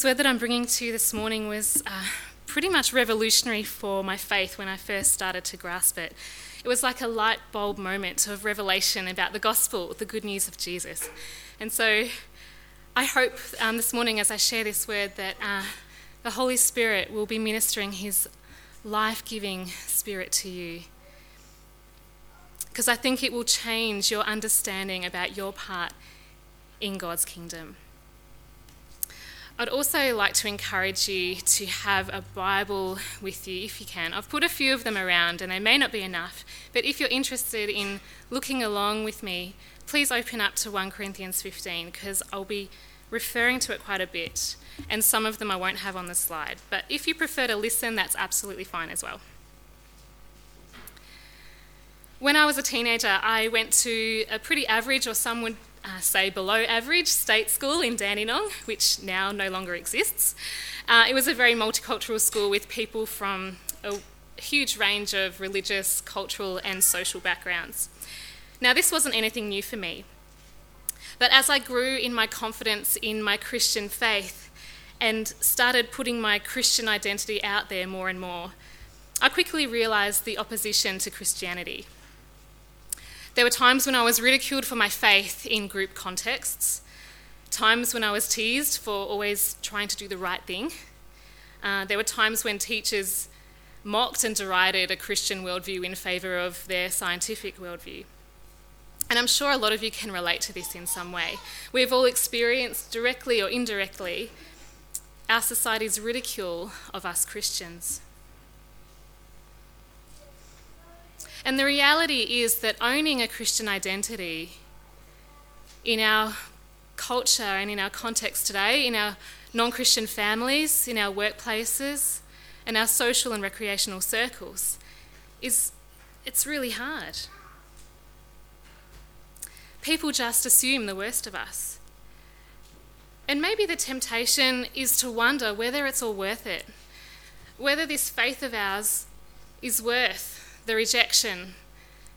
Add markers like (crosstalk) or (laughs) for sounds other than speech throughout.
This word that I'm bringing to you this morning was uh, pretty much revolutionary for my faith when I first started to grasp it. It was like a light bulb moment of revelation about the gospel, the good news of Jesus. And so I hope um, this morning, as I share this word, that uh, the Holy Spirit will be ministering his life giving spirit to you because I think it will change your understanding about your part in God's kingdom. I'd also like to encourage you to have a Bible with you if you can. I've put a few of them around and they may not be enough, but if you're interested in looking along with me, please open up to 1 Corinthians 15 because I'll be referring to it quite a bit and some of them I won't have on the slide. But if you prefer to listen, that's absolutely fine as well. When I was a teenager, I went to a pretty average, or some would uh, say below average, state school in Dandenong, which now no longer exists. Uh, it was a very multicultural school with people from a huge range of religious, cultural, and social backgrounds. Now, this wasn't anything new for me. But as I grew in my confidence in my Christian faith and started putting my Christian identity out there more and more, I quickly realised the opposition to Christianity. There were times when I was ridiculed for my faith in group contexts, times when I was teased for always trying to do the right thing. Uh, there were times when teachers mocked and derided a Christian worldview in favour of their scientific worldview. And I'm sure a lot of you can relate to this in some way. We've all experienced, directly or indirectly, our society's ridicule of us Christians. And the reality is that owning a Christian identity in our culture and in our context today, in our non Christian families, in our workplaces, and our social and recreational circles, is it's really hard. People just assume the worst of us. And maybe the temptation is to wonder whether it's all worth it, whether this faith of ours is worth the rejection,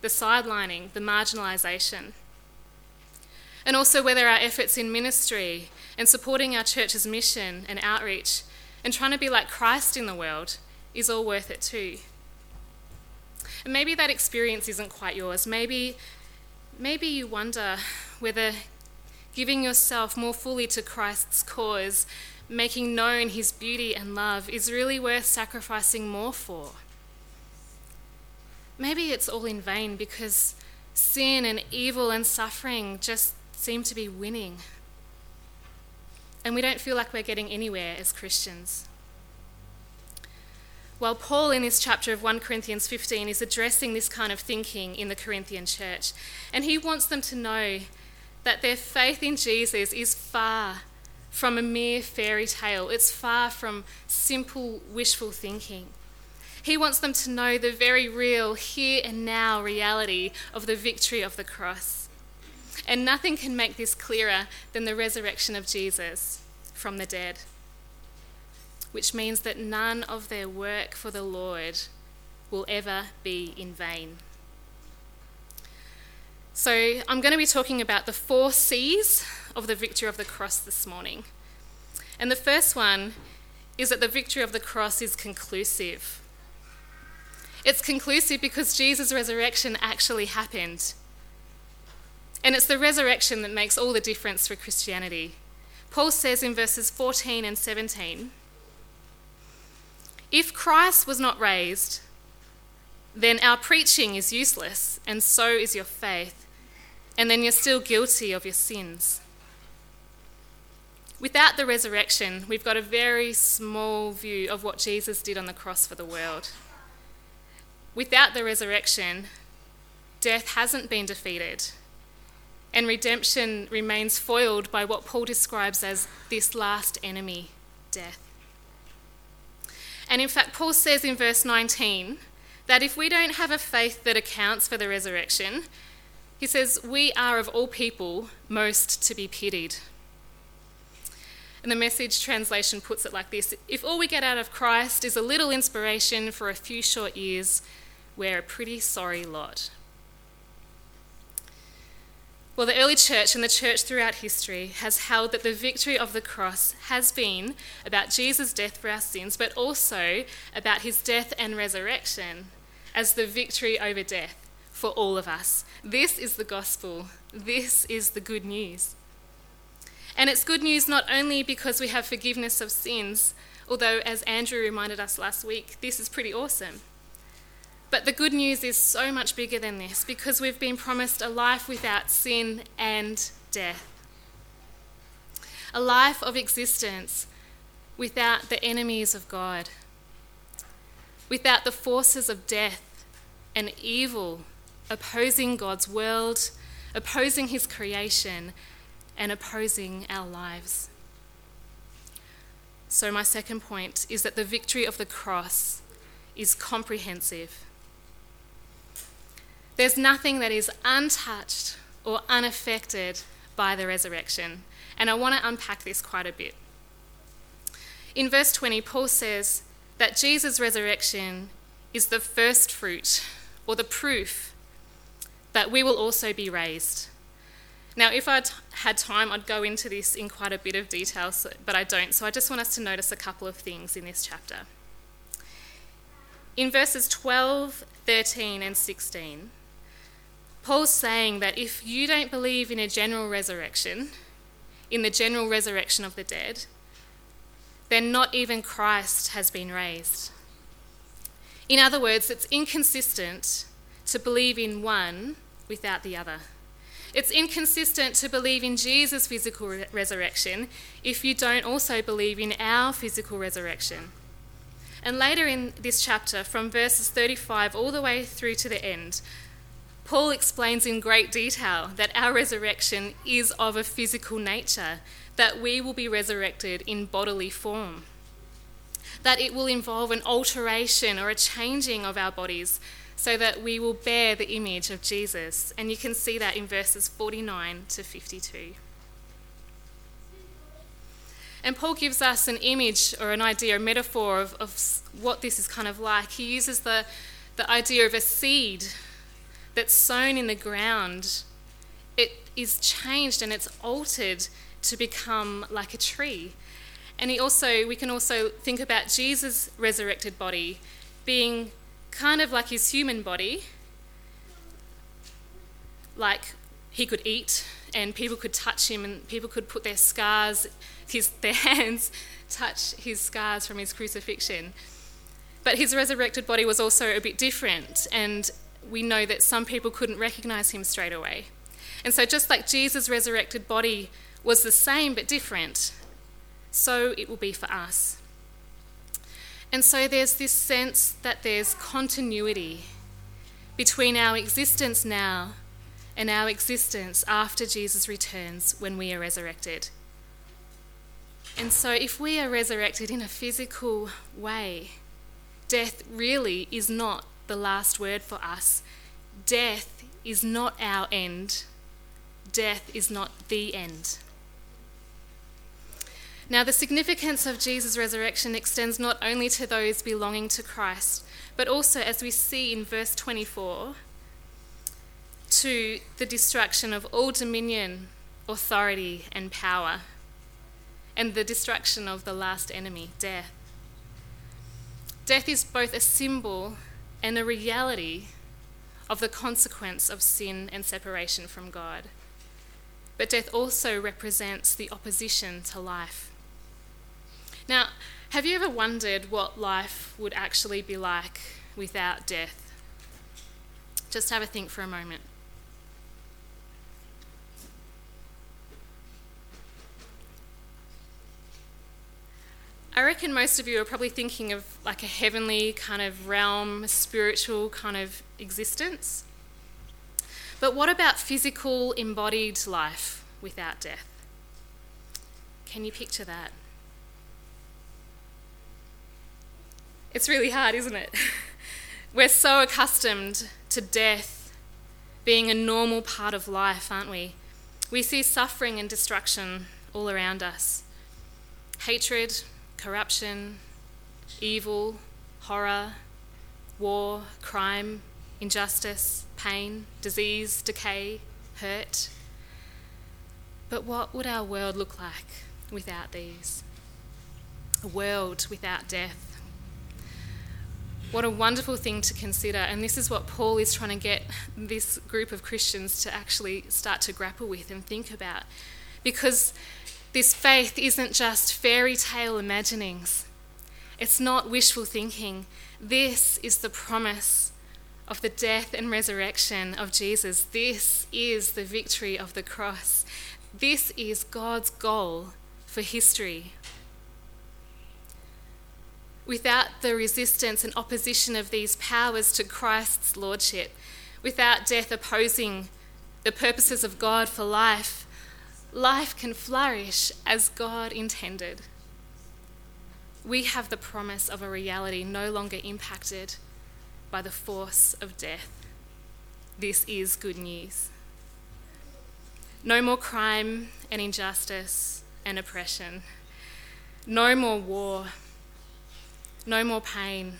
the sidelining, the marginalisation. And also whether our efforts in ministry and supporting our church's mission and outreach and trying to be like Christ in the world is all worth it too. And maybe that experience isn't quite yours. Maybe, maybe you wonder whether giving yourself more fully to Christ's cause, making known his beauty and love, is really worth sacrificing more for. Maybe it's all in vain because sin and evil and suffering just seem to be winning. And we don't feel like we're getting anywhere as Christians. While Paul, in this chapter of 1 Corinthians 15, is addressing this kind of thinking in the Corinthian church, and he wants them to know that their faith in Jesus is far from a mere fairy tale, it's far from simple wishful thinking. He wants them to know the very real, here and now reality of the victory of the cross. And nothing can make this clearer than the resurrection of Jesus from the dead, which means that none of their work for the Lord will ever be in vain. So, I'm going to be talking about the four C's of the victory of the cross this morning. And the first one is that the victory of the cross is conclusive. It's conclusive because Jesus' resurrection actually happened. And it's the resurrection that makes all the difference for Christianity. Paul says in verses 14 and 17 If Christ was not raised, then our preaching is useless, and so is your faith, and then you're still guilty of your sins. Without the resurrection, we've got a very small view of what Jesus did on the cross for the world. Without the resurrection, death hasn't been defeated, and redemption remains foiled by what Paul describes as this last enemy, death. And in fact, Paul says in verse 19 that if we don't have a faith that accounts for the resurrection, he says, we are of all people most to be pitied. And the message translation puts it like this If all we get out of Christ is a little inspiration for a few short years, we're a pretty sorry lot. Well, the early church and the church throughout history has held that the victory of the cross has been about Jesus' death for our sins, but also about his death and resurrection as the victory over death for all of us. This is the gospel. This is the good news. And it's good news not only because we have forgiveness of sins, although, as Andrew reminded us last week, this is pretty awesome. But the good news is so much bigger than this because we've been promised a life without sin and death. A life of existence without the enemies of God, without the forces of death and evil opposing God's world, opposing His creation, and opposing our lives. So, my second point is that the victory of the cross is comprehensive. There's nothing that is untouched or unaffected by the resurrection. And I want to unpack this quite a bit. In verse 20, Paul says that Jesus' resurrection is the first fruit or the proof that we will also be raised. Now, if I'd had time, I'd go into this in quite a bit of detail, but I don't. So I just want us to notice a couple of things in this chapter. In verses 12, 13, and 16, Paul's saying that if you don't believe in a general resurrection, in the general resurrection of the dead, then not even Christ has been raised. In other words, it's inconsistent to believe in one without the other. It's inconsistent to believe in Jesus' physical re- resurrection if you don't also believe in our physical resurrection. And later in this chapter, from verses 35 all the way through to the end, Paul explains in great detail that our resurrection is of a physical nature, that we will be resurrected in bodily form, that it will involve an alteration or a changing of our bodies so that we will bear the image of Jesus. And you can see that in verses 49 to 52. And Paul gives us an image or an idea, a metaphor of, of what this is kind of like. He uses the, the idea of a seed that's sown in the ground, it is changed and it's altered to become like a tree. And he also, we can also think about Jesus' resurrected body being kind of like his human body, like he could eat and people could touch him and people could put their scars, his, (laughs) their hands touch his scars from his crucifixion. But his resurrected body was also a bit different and we know that some people couldn't recognize him straight away. And so, just like Jesus' resurrected body was the same but different, so it will be for us. And so, there's this sense that there's continuity between our existence now and our existence after Jesus returns when we are resurrected. And so, if we are resurrected in a physical way, death really is not the last word for us. Death is not our end, death is not the end. Now, the significance of Jesus' resurrection extends not only to those belonging to Christ, but also, as we see in verse 24, to the destruction of all dominion, authority, and power, and the destruction of the last enemy, death. Death is both a symbol and the reality of the consequence of sin and separation from God. But death also represents the opposition to life. Now, have you ever wondered what life would actually be like without death? Just have a think for a moment. I reckon most of you are probably thinking of like a heavenly kind of realm, spiritual kind of existence. But what about physical, embodied life without death? Can you picture that? It's really hard, isn't it? (laughs) We're so accustomed to death being a normal part of life, aren't we? We see suffering and destruction all around us hatred, corruption, evil, horror, war, crime, injustice, pain, disease, decay, hurt. But what would our world look like without these? A world without death. What a wonderful thing to consider. And this is what Paul is trying to get this group of Christians to actually start to grapple with and think about. Because this faith isn't just fairy tale imaginings, it's not wishful thinking. This is the promise of the death and resurrection of Jesus. This is the victory of the cross. This is God's goal for history. Without the resistance and opposition of these powers to Christ's lordship, without death opposing the purposes of God for life, life can flourish as God intended. We have the promise of a reality no longer impacted by the force of death. This is good news. No more crime and injustice and oppression. No more war. No more pain.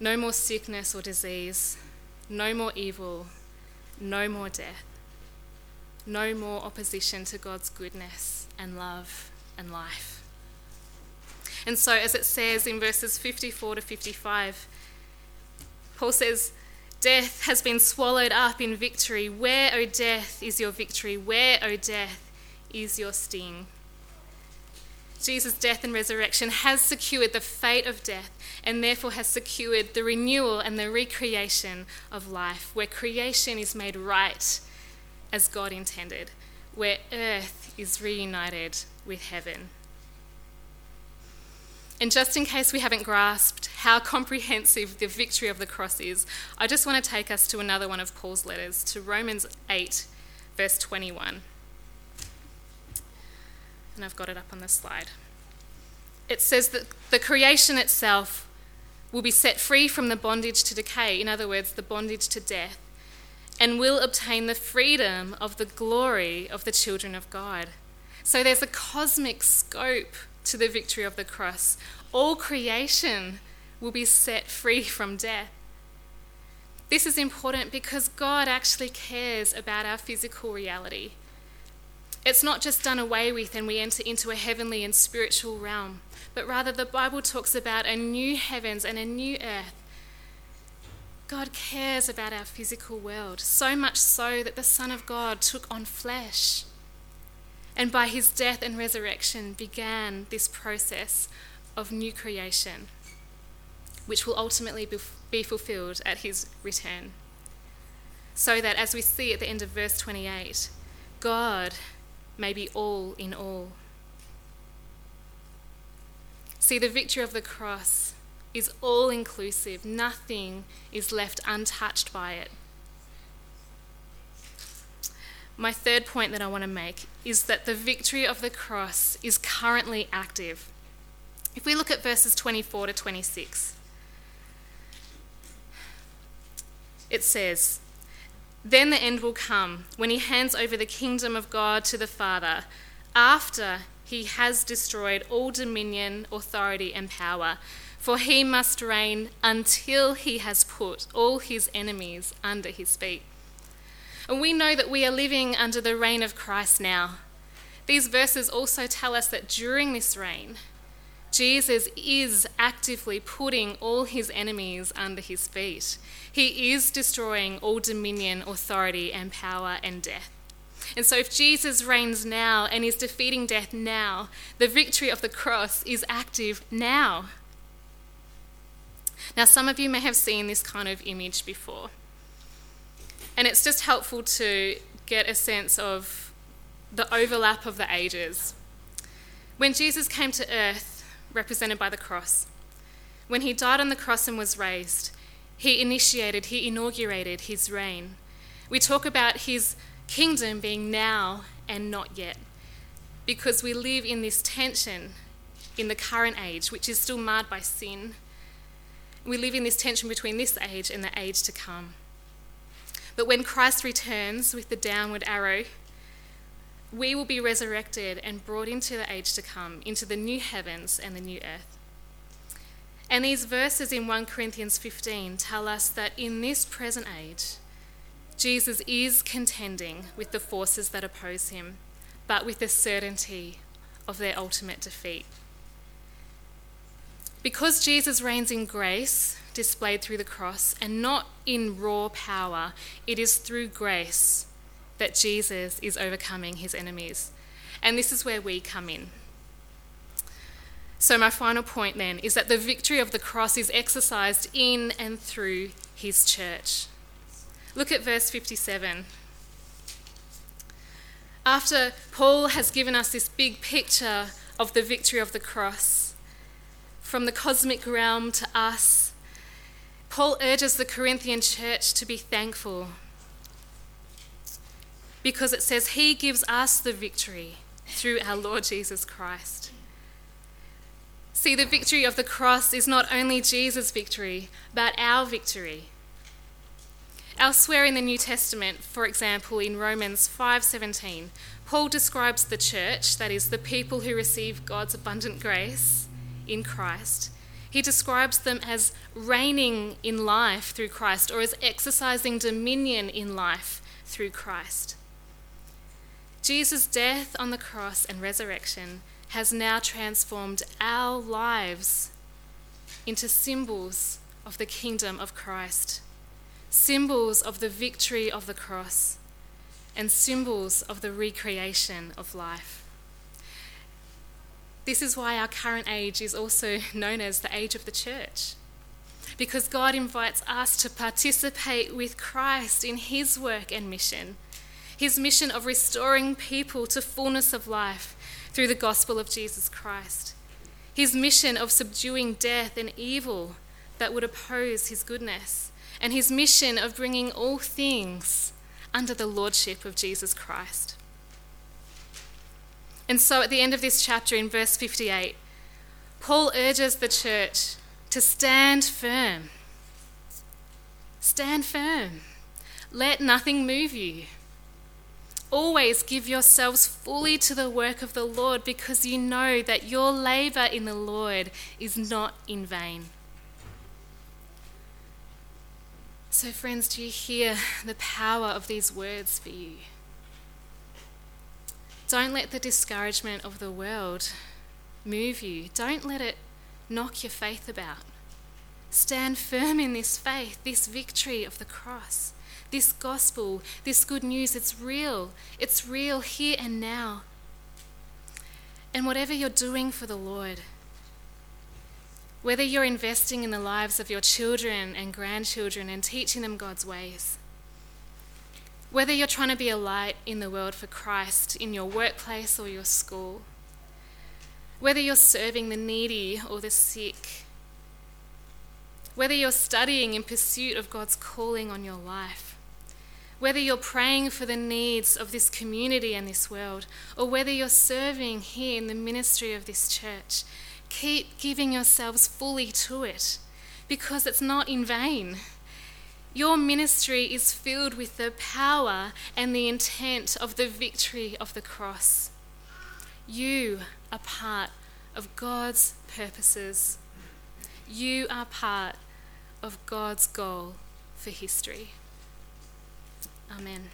No more sickness or disease. No more evil. No more death. No more opposition to God's goodness and love and life. And so, as it says in verses 54 to 55, Paul says, Death has been swallowed up in victory. Where, O death, is your victory? Where, O death, is your sting? Jesus' death and resurrection has secured the fate of death and therefore has secured the renewal and the recreation of life, where creation is made right as God intended, where earth is reunited with heaven. And just in case we haven't grasped how (laughs) comprehensive the victory of the cross is, I just want to take us to another one of Paul's letters, to Romans 8, verse 21. And I've got it up on the slide. It says that the creation itself will be set free from the bondage to decay, in other words, the bondage to death, and will obtain the freedom of the glory of the children of God. So there's a cosmic scope to the victory of the cross. All creation will be set free from death. This is important because God actually cares about our physical reality. It's not just done away with and we enter into a heavenly and spiritual realm, but rather the Bible talks about a new heavens and a new earth. God cares about our physical world, so much so that the Son of God took on flesh and by his death and resurrection began this process of new creation, which will ultimately be fulfilled at his return. So that, as we see at the end of verse 28, God may be all in all. See, the victory of the cross is all inclusive, nothing is left untouched by it. My third point that I want to make is that the victory of the cross is currently active. If we look at verses 24 to 26, it says, Then the end will come when he hands over the kingdom of God to the Father, after he has destroyed all dominion, authority, and power. For he must reign until he has put all his enemies under his feet. And we know that we are living under the reign of Christ now. These verses also tell us that during this reign, Jesus is actively putting all his enemies under his feet. He is destroying all dominion, authority, and power and death. And so, if Jesus reigns now and is defeating death now, the victory of the cross is active now. Now, some of you may have seen this kind of image before. And it's just helpful to get a sense of the overlap of the ages. When Jesus came to earth, represented by the cross, when he died on the cross and was raised, he initiated, he inaugurated his reign. We talk about his kingdom being now and not yet, because we live in this tension in the current age, which is still marred by sin. We live in this tension between this age and the age to come. But when Christ returns with the downward arrow, we will be resurrected and brought into the age to come, into the new heavens and the new earth. And these verses in 1 Corinthians 15 tell us that in this present age, Jesus is contending with the forces that oppose him. but with the certainty of their ultimate defeat. Because Jesus reigns in grace, displayed through the cross, and not in raw power, it is through grace that Jesus is overcoming his enemies. And this is where we come in. So, my final point then is that the victory of the cross is exercised in and through his church. Look at verse 57. After Paul has given us this big picture of the victory of the cross, from the cosmic realm to us, Paul urges the Corinthian church to be thankful because it says he gives us the victory through our Lord Jesus Christ. See, the victory of the cross is not only Jesus' victory, but our victory. Elsewhere in the New Testament, for example, in Romans 5:17, Paul describes the church, that is the people who receive God's abundant grace in Christ. He describes them as reigning in life through Christ or as exercising dominion in life through Christ. Jesus' death on the cross and resurrection has now transformed our lives into symbols of the kingdom of Christ, symbols of the victory of the cross, and symbols of the recreation of life. This is why our current age is also (laughs) known as the age of the church. Because God invites us to participate with Christ in his work and mission his mission of restoring people to fullness of life through the gospel of Jesus Christ, his mission of subduing death and evil that would oppose his goodness, and his mission of bringing all things under the lordship of Jesus Christ. And so at the end of this chapter, in verse 58, Paul urges the church to stand firm. Stand firm. Let nothing move you. Always give yourselves fully to the work of the Lord because you know that your labour in the Lord is not in vain. So, friends, do you hear the power of these words for you? Don't let the discouragement of the world move you. Don't let it knock your faith about. Stand firm in this faith, this victory of the cross. This gospel, this good news, it's real. It's real here and now. And whatever you're doing for the Lord, whether you're investing in the lives of your children and grandchildren and teaching them God's ways, whether you're trying to be a light in the world for Christ in your workplace or your school, whether you're serving the needy or the sick, whether you're studying in pursuit of God's calling on your life, whether you're praying for the needs of this community and this world, or whether you're serving here in the ministry of this church, keep giving yourselves fully to it because it's not in vain. Your ministry is filled with the power and the intent of the victory of the cross. You are part of God's purposes. You are part of God's goal for history. Amen.